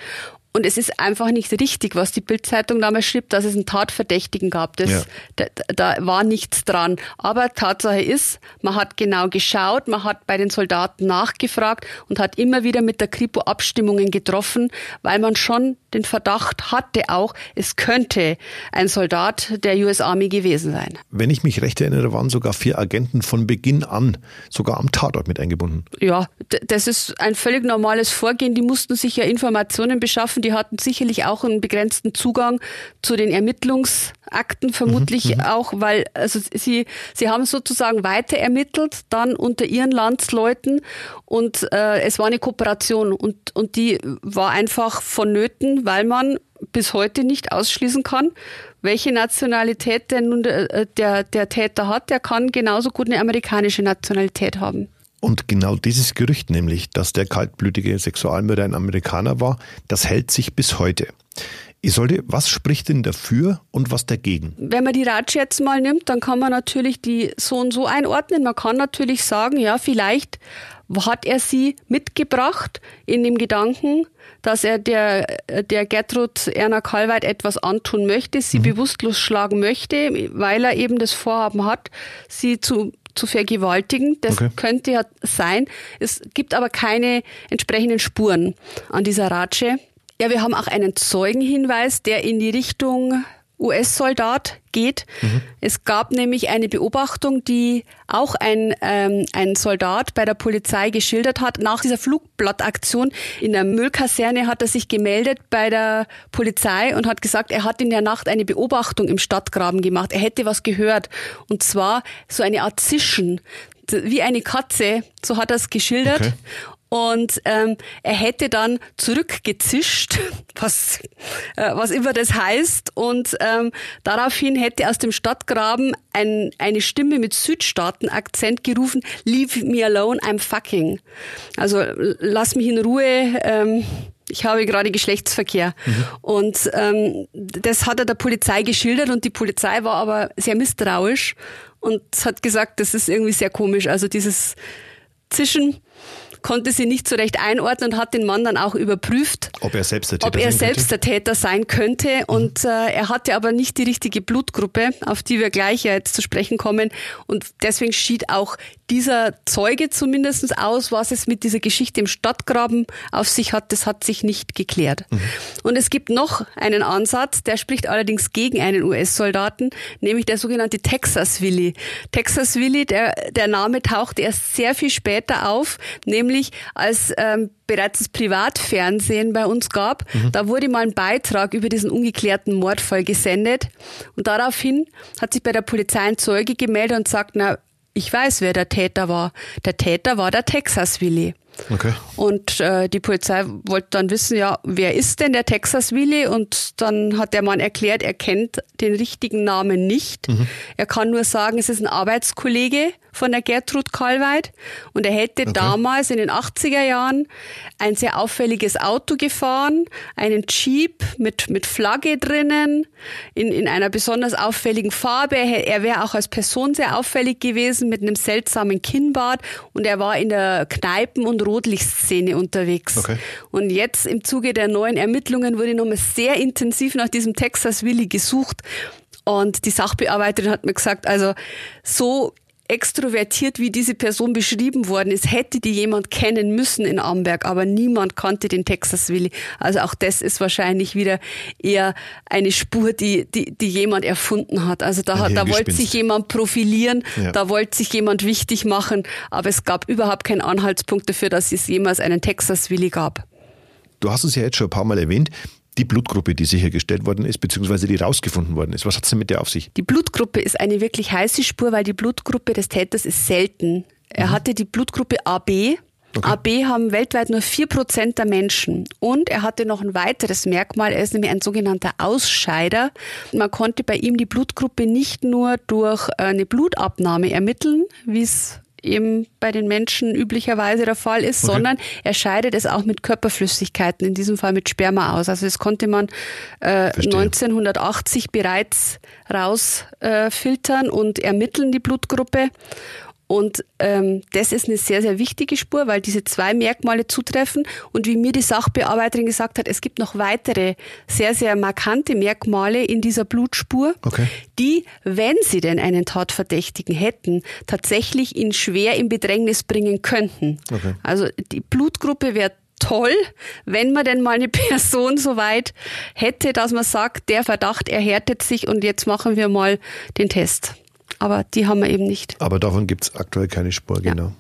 und es ist einfach nicht richtig, was die Bildzeitung damals schrieb, dass es einen Tatverdächtigen gab. Das, ja. da, da, war nichts dran. Aber Tatsache ist, man hat genau geschaut, man hat bei den Soldaten nachgefragt und hat immer wieder mit der Kripo Abstimmungen getroffen, weil man schon den Verdacht hatte auch, es könnte ein Soldat der US Army gewesen sein. Wenn ich mich recht erinnere, waren sogar vier Agenten von Beginn an sogar am Tatort mit eingebunden. Ja, das ist ein völlig normales Vorgehen. Die mussten sich ja Informationen beschaffen, die hatten sicherlich auch einen begrenzten Zugang zu den Ermittlungsakten, vermutlich mhm, mhm, auch, weil also sie, sie haben sozusagen weiter ermittelt, dann unter ihren Landsleuten und äh, es war eine Kooperation und, und die war einfach vonnöten, weil man bis heute nicht ausschließen kann, welche Nationalität denn nun der, äh, der, der Täter hat. Der kann genauso gut eine amerikanische Nationalität haben. Und genau dieses Gerücht nämlich, dass der kaltblütige Sexualmörder ein Amerikaner war, das hält sich bis heute. Isolde, was spricht denn dafür und was dagegen? Wenn man die Ratsch jetzt mal nimmt, dann kann man natürlich die so und so einordnen. Man kann natürlich sagen, ja, vielleicht hat er sie mitgebracht in dem Gedanken, dass er der, der Gertrud Erna Kalweit etwas antun möchte, sie mhm. bewusstlos schlagen möchte, weil er eben das Vorhaben hat, sie zu zu vergewaltigen. Das okay. könnte ja sein. Es gibt aber keine entsprechenden Spuren an dieser Ratsche. Ja, wir haben auch einen Zeugenhinweis, der in die Richtung US-Soldat geht. Mhm. Es gab nämlich eine Beobachtung, die auch ein, ähm, ein Soldat bei der Polizei geschildert hat. Nach dieser Flugblattaktion in der Müllkaserne hat er sich gemeldet bei der Polizei und hat gesagt, er hat in der Nacht eine Beobachtung im Stadtgraben gemacht. Er hätte was gehört. Und zwar so eine Art Zischen wie eine Katze, so hat er es geschildert. Okay. Und ähm, er hätte dann zurückgezischt, was, äh, was immer das heißt. Und ähm, daraufhin hätte aus dem Stadtgraben ein, eine Stimme mit Südstaaten-Akzent gerufen, Leave me alone, I'm fucking. Also lass mich in Ruhe. Ähm, ich habe gerade Geschlechtsverkehr. Mhm. Und ähm, das hat er der Polizei geschildert und die Polizei war aber sehr misstrauisch und hat gesagt, das ist irgendwie sehr komisch. Also dieses Zischen konnte sie nicht so recht einordnen und hat den Mann dann auch überprüft, ob er selbst der Täter, ob er selbst der Täter sein könnte. Mhm. Und äh, er hatte aber nicht die richtige Blutgruppe, auf die wir gleich ja jetzt zu sprechen kommen. Und deswegen schied auch dieser Zeuge zumindest aus, was es mit dieser Geschichte im Stadtgraben auf sich hat, das hat sich nicht geklärt. Mhm. Und es gibt noch einen Ansatz, der spricht allerdings gegen einen US-Soldaten, nämlich der sogenannte Texas Willy. Texas Willy, der, der Name taucht erst sehr viel später auf, nämlich als ähm, bereits das Privatfernsehen bei uns gab. Mhm. Da wurde mal ein Beitrag über diesen ungeklärten Mordfall gesendet. Und daraufhin hat sich bei der Polizei ein Zeuge gemeldet und sagt, na, ich weiß, wer der Täter war. Der Täter war der Texas Willy. Okay. Und äh, die Polizei wollte dann wissen, ja, wer ist denn der Texas Willy? Und dann hat der Mann erklärt, er kennt den richtigen Namen nicht. Mhm. Er kann nur sagen, es ist ein Arbeitskollege von der Gertrud Karlweit. Und er hätte okay. damals in den 80er Jahren ein sehr auffälliges Auto gefahren, einen Jeep mit, mit Flagge drinnen, in, in einer besonders auffälligen Farbe. Er wäre auch als Person sehr auffällig gewesen, mit einem seltsamen Kinnbart. Und er war in der Kneipen- und Rotlichtszene unterwegs. Okay. Und jetzt im Zuge der neuen Ermittlungen wurde nochmal sehr intensiv nach diesem Texas Willy gesucht. Und die Sachbearbeiterin hat mir gesagt, also so extrovertiert, wie diese Person beschrieben worden ist, hätte die jemand kennen müssen in Amberg, aber niemand kannte den Texas Willy. Also auch das ist wahrscheinlich wieder eher eine Spur, die, die, die jemand erfunden hat. Also da, da wollte sich jemand profilieren, ja. da wollte sich jemand wichtig machen, aber es gab überhaupt keinen Anhaltspunkt dafür, dass es jemals einen Texas Willy gab. Du hast es ja jetzt schon ein paar Mal erwähnt die Blutgruppe, die sichergestellt worden ist, beziehungsweise die rausgefunden worden ist. Was hat es denn mit der auf sich? Die Blutgruppe ist eine wirklich heiße Spur, weil die Blutgruppe des Täters ist selten. Er mhm. hatte die Blutgruppe AB. Okay. AB haben weltweit nur 4% der Menschen. Und er hatte noch ein weiteres Merkmal, er ist nämlich ein sogenannter Ausscheider. Man konnte bei ihm die Blutgruppe nicht nur durch eine Blutabnahme ermitteln, wie es eben bei den Menschen üblicherweise der Fall ist, okay. sondern er scheidet es auch mit Körperflüssigkeiten, in diesem Fall mit Sperma aus. Also das konnte man äh, 1980 bereits rausfiltern äh, und ermitteln, die Blutgruppe. Und ähm, das ist eine sehr, sehr wichtige Spur, weil diese zwei Merkmale zutreffen. Und wie mir die Sachbearbeiterin gesagt hat, es gibt noch weitere sehr, sehr markante Merkmale in dieser Blutspur, okay. die, wenn sie denn einen Tatverdächtigen hätten, tatsächlich ihn schwer in Bedrängnis bringen könnten. Okay. Also die Blutgruppe wäre toll, wenn man denn mal eine Person so weit hätte, dass man sagt, der Verdacht erhärtet sich und jetzt machen wir mal den Test aber die haben wir eben nicht. Aber davon gibt es aktuell keine Spur, genau. Ja.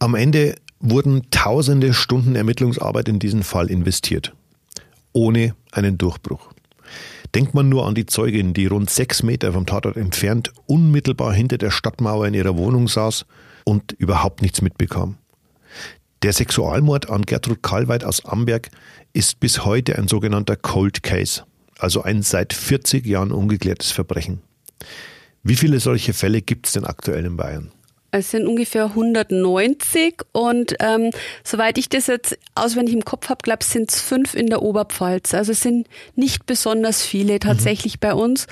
Am Ende wurden tausende Stunden Ermittlungsarbeit in diesen Fall investiert, ohne einen Durchbruch. Denkt man nur an die Zeugin, die rund sechs Meter vom Tatort entfernt unmittelbar hinter der Stadtmauer in ihrer Wohnung saß und überhaupt nichts mitbekam. Der Sexualmord an Gertrud Karlweit aus Amberg ist bis heute ein sogenannter Cold Case, also ein seit 40 Jahren ungeklärtes Verbrechen. Wie viele solche Fälle gibt es denn aktuell in Bayern? Es sind ungefähr 190 und ähm, soweit ich das jetzt auswendig im Kopf habe, glaube ich, sind es fünf in der Oberpfalz. Also es sind nicht besonders viele tatsächlich mhm. bei uns.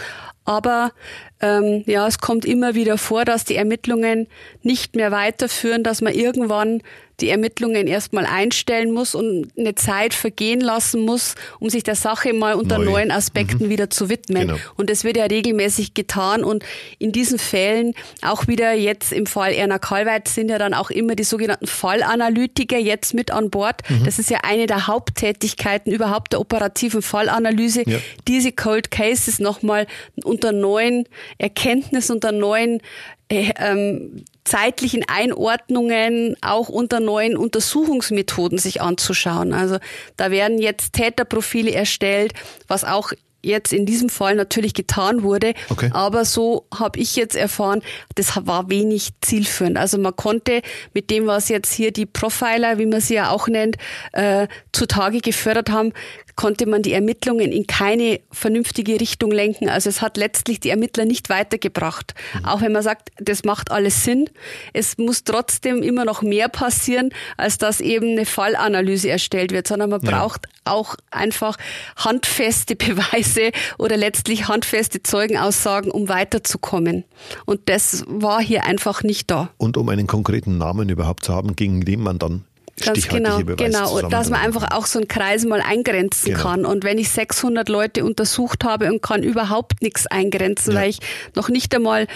Aber ähm, ja, es kommt immer wieder vor, dass die Ermittlungen nicht mehr weiterführen, dass man irgendwann die Ermittlungen erstmal einstellen muss und eine Zeit vergehen lassen muss, um sich der Sache mal unter Neu. neuen Aspekten mhm. wieder zu widmen. Genau. Und das wird ja regelmäßig getan. Und in diesen Fällen, auch wieder jetzt im Fall Erna Kalweit, sind ja dann auch immer die sogenannten Fallanalytiker jetzt mit an Bord. Mhm. Das ist ja eine der Haupttätigkeiten überhaupt der operativen Fallanalyse, ja. diese Cold Cases nochmal unter neuen Erkenntnissen, unter neuen äh, ähm, zeitlichen Einordnungen auch unter neuen Untersuchungsmethoden sich anzuschauen. Also da werden jetzt Täterprofile erstellt, was auch jetzt in diesem Fall natürlich getan wurde. Okay. Aber so habe ich jetzt erfahren, das war wenig zielführend. Also man konnte mit dem, was jetzt hier die Profiler, wie man sie ja auch nennt, äh, zutage gefördert haben, konnte man die Ermittlungen in keine vernünftige Richtung lenken. Also es hat letztlich die Ermittler nicht weitergebracht. Mhm. Auch wenn man sagt, das macht alles Sinn. Es muss trotzdem immer noch mehr passieren, als dass eben eine Fallanalyse erstellt wird, sondern man ja. braucht auch einfach handfeste Beweise oder letztlich handfeste Zeugenaussagen, um weiterzukommen. Und das war hier einfach nicht da. Und um einen konkreten Namen überhaupt zu haben, gegen den man dann Ganz genau, genau, dass man einfach auch so einen Kreis mal eingrenzen genau. kann. Und wenn ich 600 Leute untersucht habe und kann überhaupt nichts eingrenzen, ja. weil ich noch nicht einmal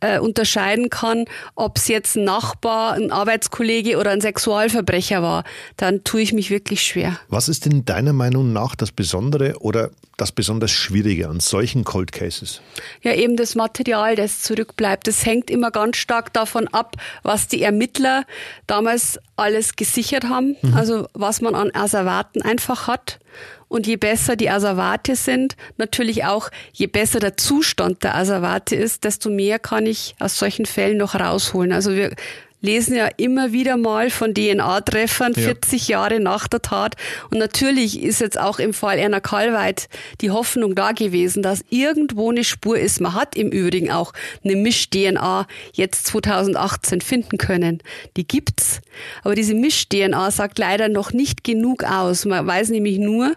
äh, unterscheiden kann, ob es jetzt ein Nachbar, ein Arbeitskollege oder ein Sexualverbrecher war, dann tue ich mich wirklich schwer. Was ist denn deiner Meinung nach das Besondere oder das besonders Schwierige an solchen Cold Cases? Ja, eben das Material, das zurückbleibt. Das hängt immer ganz stark davon ab, was die Ermittler damals alles gesichert haben, mhm. also was man an Asservaten einfach hat. Und je besser die Asservate sind, natürlich auch, je besser der Zustand der Asservate ist, desto mehr kann ich aus solchen Fällen noch rausholen. Also wir lesen ja immer wieder mal von DNA-Treffern, ja. 40 Jahre nach der Tat. Und natürlich ist jetzt auch im Fall Erna Kalweit die Hoffnung da gewesen, dass irgendwo eine Spur ist. Man hat im Übrigen auch eine Misch-DNA jetzt 2018 finden können. Die gibt's. Aber diese Misch-DNA sagt leider noch nicht genug aus. Man weiß nämlich nur,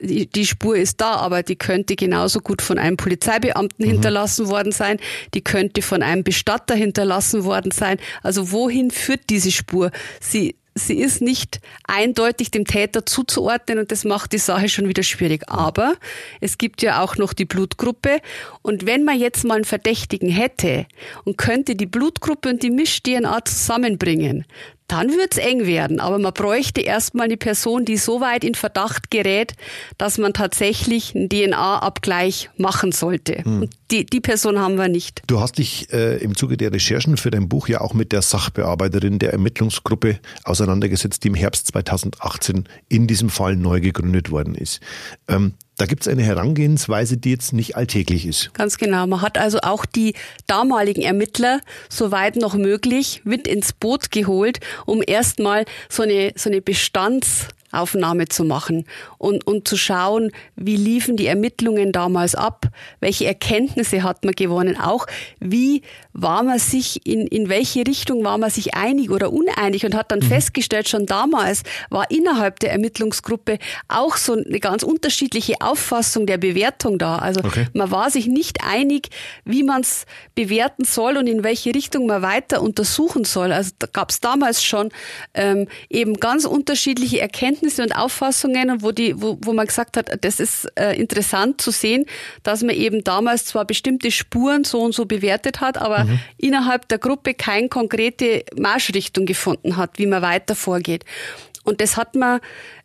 die, die Spur ist da, aber die könnte genauso gut von einem Polizeibeamten mhm. hinterlassen worden sein, die könnte von einem Bestatter hinterlassen worden sein. Also wohin führt diese Spur? Sie, sie ist nicht eindeutig dem Täter zuzuordnen und das macht die Sache schon wieder schwierig. Aber es gibt ja auch noch die Blutgruppe und wenn man jetzt mal einen Verdächtigen hätte und könnte die Blutgruppe und die Misch-DNA zusammenbringen, dann wird's eng werden. Aber man bräuchte erstmal eine Person, die so weit in Verdacht gerät, dass man tatsächlich einen DNA-Abgleich machen sollte. Hm. Und die, die Person haben wir nicht. Du hast dich äh, im Zuge der Recherchen für dein Buch ja auch mit der Sachbearbeiterin der Ermittlungsgruppe auseinandergesetzt, die im Herbst 2018 in diesem Fall neu gegründet worden ist. Ähm, da gibt es eine Herangehensweise, die jetzt nicht alltäglich ist. Ganz genau. Man hat also auch die damaligen Ermittler, soweit noch möglich, mit ins Boot geholt, um erstmal so eine, so eine Bestands- Aufnahme zu machen und, und zu schauen, wie liefen die Ermittlungen damals ab, welche Erkenntnisse hat man gewonnen, auch wie war man sich, in, in welche Richtung war man sich einig oder uneinig und hat dann mhm. festgestellt, schon damals war innerhalb der Ermittlungsgruppe auch so eine ganz unterschiedliche Auffassung der Bewertung da. Also okay. man war sich nicht einig, wie man es bewerten soll und in welche Richtung man weiter untersuchen soll. Also da gab es damals schon ähm, eben ganz unterschiedliche Erkenntnisse Erkenntnisse und Auffassungen, wo, die, wo, wo man gesagt hat, das ist äh, interessant zu sehen, dass man eben damals zwar bestimmte Spuren so und so bewertet hat, aber mhm. innerhalb der Gruppe keine konkrete Marschrichtung gefunden hat, wie man weiter vorgeht. Und das hat man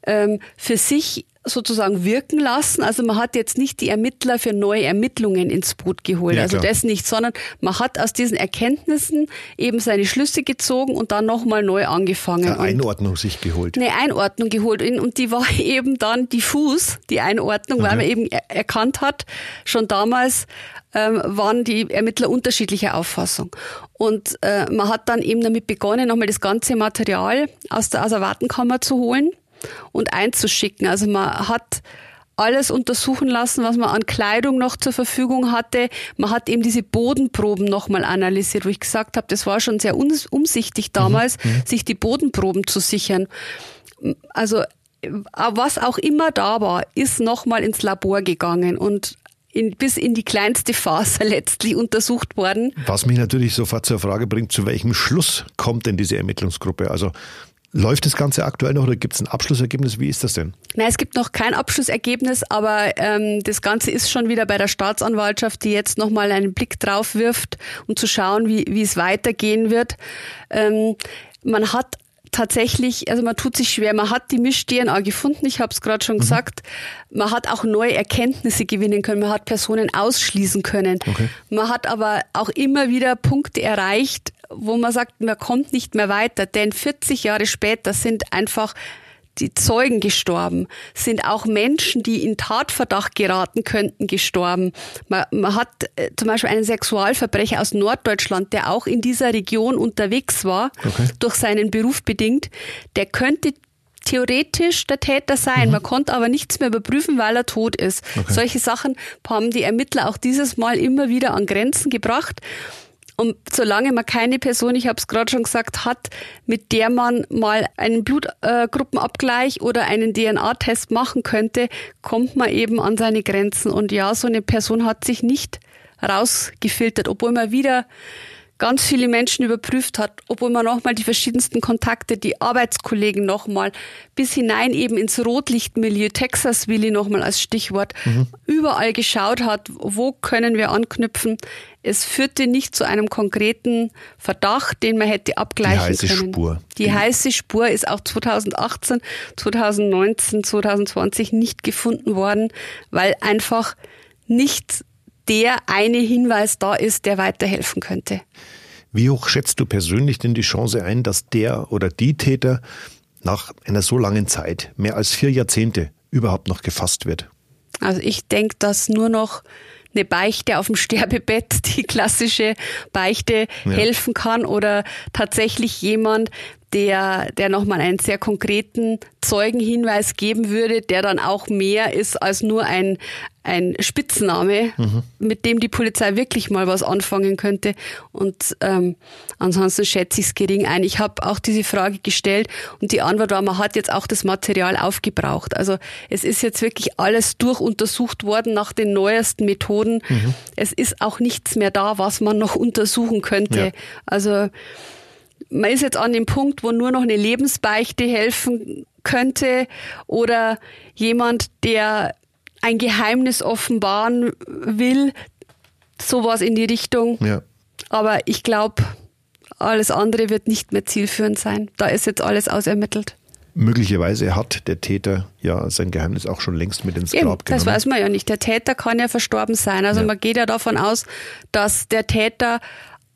ähm, für sich sozusagen wirken lassen. Also man hat jetzt nicht die Ermittler für neue Ermittlungen ins Boot geholt. Ja, also das nicht, sondern man hat aus diesen Erkenntnissen eben seine Schlüsse gezogen und dann nochmal neu angefangen. Eine Einordnung sich geholt. Eine Einordnung geholt. Und die war eben dann diffus, die Einordnung, okay. weil man eben erkannt hat, schon damals ähm, waren die Ermittler unterschiedlicher Auffassung. Und äh, man hat dann eben damit begonnen, nochmal das ganze Material aus der Asservatenkammer zu holen und einzuschicken. Also man hat alles untersuchen lassen, was man an Kleidung noch zur Verfügung hatte. Man hat eben diese Bodenproben nochmal analysiert, wo ich gesagt habe, das war schon sehr umsichtig damals, mhm. mhm. sich die Bodenproben zu sichern. Also was auch immer da war, ist nochmal ins Labor gegangen und in, bis in die kleinste Faser letztlich untersucht worden. Was mich natürlich sofort zur Frage bringt, zu welchem Schluss kommt denn diese Ermittlungsgruppe? Also Läuft das Ganze aktuell noch oder gibt es ein Abschlussergebnis? Wie ist das denn? Nein, es gibt noch kein Abschlussergebnis, aber ähm, das Ganze ist schon wieder bei der Staatsanwaltschaft, die jetzt nochmal einen Blick drauf wirft, um zu schauen, wie, wie es weitergehen wird. Ähm, man hat tatsächlich, also man tut sich schwer, man hat die Misch-DNA gefunden, ich habe es gerade schon mhm. gesagt. Man hat auch neue Erkenntnisse gewinnen können, man hat Personen ausschließen können. Okay. Man hat aber auch immer wieder Punkte erreicht, wo man sagt, man kommt nicht mehr weiter, denn 40 Jahre später sind einfach die Zeugen gestorben, sind auch Menschen, die in Tatverdacht geraten könnten, gestorben. Man, man hat äh, zum Beispiel einen Sexualverbrecher aus Norddeutschland, der auch in dieser Region unterwegs war, okay. durch seinen Beruf bedingt, der könnte theoretisch der Täter sein. Mhm. Man konnte aber nichts mehr überprüfen, weil er tot ist. Okay. Solche Sachen haben die Ermittler auch dieses Mal immer wieder an Grenzen gebracht. Und solange man keine Person, ich habe es gerade schon gesagt, hat, mit der man mal einen Blutgruppenabgleich äh, oder einen DNA-Test machen könnte, kommt man eben an seine Grenzen. Und ja, so eine Person hat sich nicht rausgefiltert, obwohl man wieder ganz viele Menschen überprüft hat, obwohl man nochmal die verschiedensten Kontakte, die Arbeitskollegen nochmal bis hinein eben ins Rotlichtmilieu, Texas Willi nochmal als Stichwort, mhm. überall geschaut hat, wo können wir anknüpfen. Es führte nicht zu einem konkreten Verdacht, den man hätte abgleichen können. Die heiße können. Spur. Die, die heiße Spur ist auch 2018, 2019, 2020 nicht gefunden worden, weil einfach nicht der eine Hinweis da ist, der weiterhelfen könnte. Wie hoch schätzt du persönlich denn die Chance ein, dass der oder die Täter nach einer so langen Zeit, mehr als vier Jahrzehnte, überhaupt noch gefasst wird? Also ich denke, dass nur noch eine Beichte auf dem Sterbebett, die klassische Beichte, ja. helfen kann oder tatsächlich jemand, der, der nochmal einen sehr konkreten Zeugenhinweis geben würde, der dann auch mehr ist als nur ein, ein Spitzname, mhm. mit dem die Polizei wirklich mal was anfangen könnte. Und ähm, ansonsten schätze ich es gering ein. Ich habe auch diese Frage gestellt und die Antwort war, man hat jetzt auch das Material aufgebraucht. Also es ist jetzt wirklich alles durchuntersucht worden nach den neuesten Methoden. Mhm. Es ist auch nichts mehr da, was man noch untersuchen könnte. Ja. Also man ist jetzt an dem Punkt, wo nur noch eine Lebensbeichte helfen könnte oder jemand, der ein Geheimnis offenbaren will, sowas in die Richtung. Ja. Aber ich glaube, alles andere wird nicht mehr zielführend sein. Da ist jetzt alles ausermittelt. Möglicherweise hat der Täter ja sein Geheimnis auch schon längst mit ins Grab Eben, genommen. Das weiß man ja nicht. Der Täter kann ja verstorben sein. Also ja. man geht ja davon aus, dass der Täter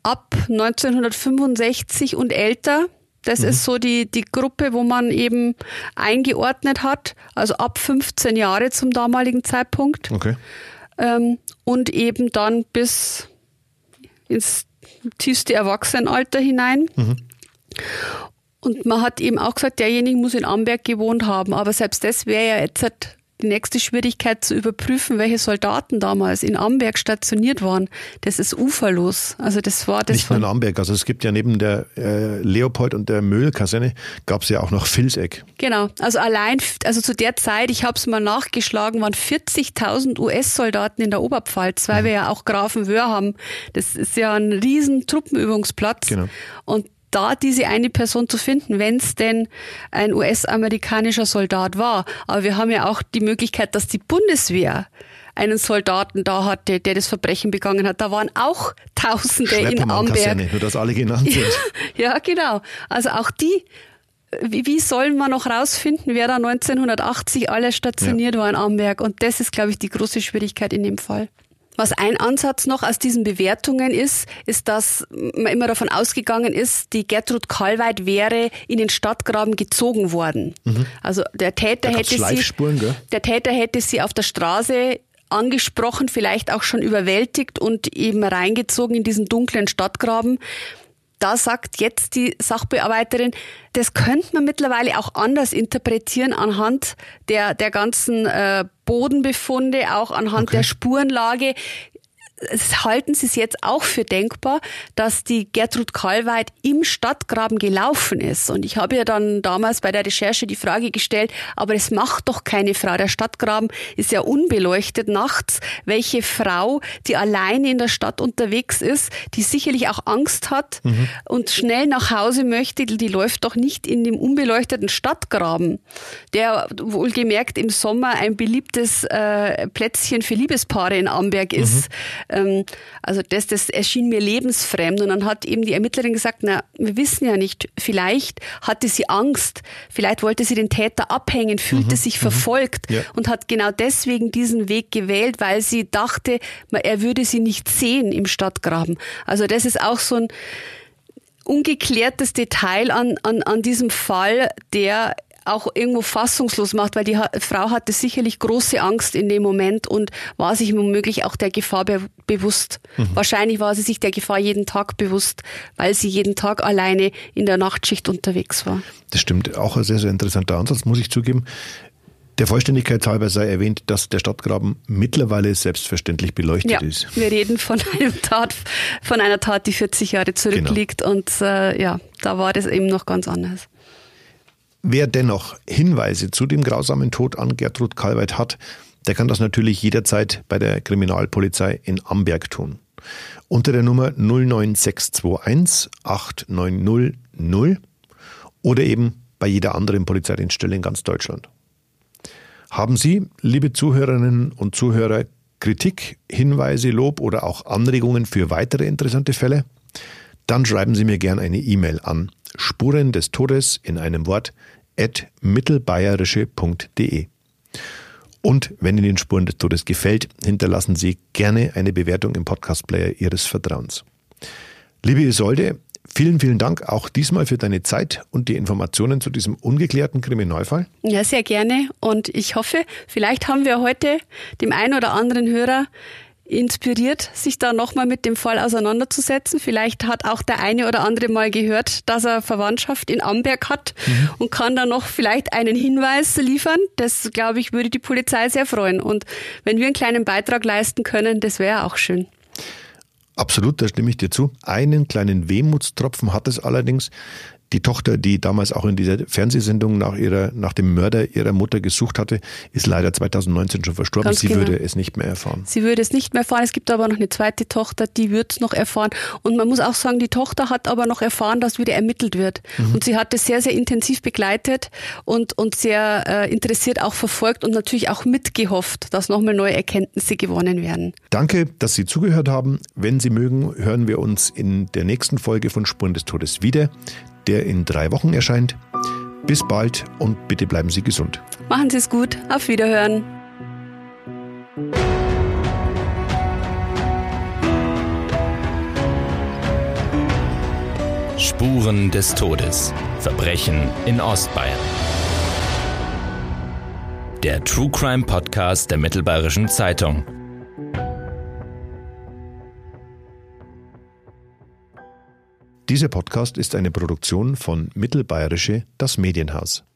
ab 1965 und älter. Das mhm. ist so die, die Gruppe, wo man eben eingeordnet hat, also ab 15 Jahre zum damaligen Zeitpunkt. Okay. Ähm, und eben dann bis ins tiefste Erwachsenenalter hinein. Mhm. Und man hat eben auch gesagt, derjenige muss in Amberg gewohnt haben. Aber selbst das wäre ja jetzt die nächste Schwierigkeit zu überprüfen, welche Soldaten damals in Amberg stationiert waren. Das ist uferlos. Also das war das. Nicht nur in Amberg. Also es gibt ja neben der äh, Leopold und der Mühl-Kaserne gab es ja auch noch Vilseck. Genau. Also allein, also zu der Zeit, ich habe es mal nachgeschlagen, waren 40.000 US-Soldaten in der Oberpfalz, weil mhm. wir ja auch Grafenwöhr haben. Das ist ja ein riesen Truppenübungsplatz. Genau. Und da diese eine Person zu finden, wenn es denn ein US-amerikanischer Soldat war. Aber wir haben ja auch die Möglichkeit, dass die Bundeswehr einen Soldaten da hatte, der das Verbrechen begangen hat. Da waren auch Tausende in Amberg. Nur dass alle genannt sind. ja, genau. Also auch die wie, wie soll man noch rausfinden, wer da 1980 alle stationiert ja. war in Amberg? Und das ist, glaube ich, die große Schwierigkeit in dem Fall. Was ein Ansatz noch aus diesen Bewertungen ist, ist, dass man immer davon ausgegangen ist, die Gertrud Kalweit wäre in den Stadtgraben gezogen worden. Mhm. Also der Täter hätte sie, gell? der Täter hätte sie auf der Straße angesprochen, vielleicht auch schon überwältigt und eben reingezogen in diesen dunklen Stadtgraben da sagt jetzt die Sachbearbeiterin, das könnte man mittlerweile auch anders interpretieren anhand der, der ganzen äh, Bodenbefunde, auch anhand okay. der Spurenlage halten Sie es jetzt auch für denkbar, dass die Gertrud Karlweit im Stadtgraben gelaufen ist? Und ich habe ja dann damals bei der Recherche die Frage gestellt, aber es macht doch keine Frau. Der Stadtgraben ist ja unbeleuchtet nachts. Welche Frau, die alleine in der Stadt unterwegs ist, die sicherlich auch Angst hat mhm. und schnell nach Hause möchte, die läuft doch nicht in dem unbeleuchteten Stadtgraben, der wohlgemerkt im Sommer ein beliebtes äh, Plätzchen für Liebespaare in Amberg ist. Mhm ähm, also das, das erschien mir lebensfremd. Und dann hat eben die Ermittlerin gesagt, na, wir wissen ja nicht, vielleicht hatte sie Angst, vielleicht wollte sie den Täter abhängen, fühlte mhm, sich mhm. verfolgt ja. und hat genau deswegen diesen Weg gewählt, weil sie dachte, er würde sie nicht sehen im Stadtgraben. Also das ist auch so ein ungeklärtes Detail an, an, an diesem Fall, der auch irgendwo fassungslos macht, weil die Frau hatte sicherlich große Angst in dem Moment und war sich womöglich auch der Gefahr be bewusst. Mhm. Wahrscheinlich war sie sich der Gefahr jeden Tag bewusst, weil sie jeden Tag alleine in der Nachtschicht unterwegs war. Das stimmt, auch ein sehr, sehr interessanter Ansatz, muss ich zugeben. Der Vollständigkeit halber sei erwähnt, dass der Stadtgraben mittlerweile selbstverständlich beleuchtet ja, ist. Wir reden von einem Tat, von einer Tat, die 40 Jahre zurückliegt genau. und äh, ja, da war das eben noch ganz anders. Wer dennoch Hinweise zu dem grausamen Tod an Gertrud Kalweit hat, der kann das natürlich jederzeit bei der Kriminalpolizei in Amberg tun. Unter der Nummer 09621 8900 oder eben bei jeder anderen Polizeidienststelle in ganz Deutschland. Haben Sie, liebe Zuhörerinnen und Zuhörer, Kritik, Hinweise, Lob oder auch Anregungen für weitere interessante Fälle? Dann schreiben Sie mir gerne eine E-Mail an Spuren des Todes in einem Wort at mittelbayerische.de. Und wenn Ihnen Spuren des Todes gefällt, hinterlassen Sie gerne eine Bewertung im Podcast-Player Ihres Vertrauens. Liebe Isolde, Vielen, vielen Dank auch diesmal für deine Zeit und die Informationen zu diesem ungeklärten Kriminalfall. Ja, sehr gerne. Und ich hoffe, vielleicht haben wir heute dem einen oder anderen Hörer inspiriert, sich da nochmal mit dem Fall auseinanderzusetzen. Vielleicht hat auch der eine oder andere mal gehört, dass er Verwandtschaft in Amberg hat mhm. und kann da noch vielleicht einen Hinweis liefern. Das, glaube ich, würde die Polizei sehr freuen. Und wenn wir einen kleinen Beitrag leisten können, das wäre auch schön. Absolut, da stimme ich dir zu. Einen kleinen Wehmutstropfen hat es allerdings. Die Tochter, die damals auch in dieser Fernsehsendung nach ihrer, nach dem Mörder ihrer Mutter gesucht hatte, ist leider 2019 schon verstorben. Ganz Sie genau. würde es nicht mehr erfahren. Sie würde es nicht mehr erfahren. Es gibt aber noch eine zweite Tochter, die wird es noch erfahren. Und man muss auch sagen, die Tochter hat aber noch erfahren, dass wieder ermittelt wird. Mhm. Und sie hat es sehr, sehr intensiv begleitet und, und sehr äh, interessiert auch verfolgt und natürlich auch mitgehofft, dass nochmal neue Erkenntnisse gewonnen werden. Danke, dass Sie zugehört haben. Wenn Sie mögen, hören wir uns in der nächsten Folge von Spuren des Todes wieder der in drei Wochen erscheint. Bis bald und bitte bleiben Sie gesund. Machen Sie es gut. Auf Wiederhören. Spuren des Todes. Verbrechen in Ostbayern. Der True Crime Podcast der Mittelbayerischen Zeitung. Dieser Podcast ist eine Produktion von Mittelbayerische Das Medienhaus.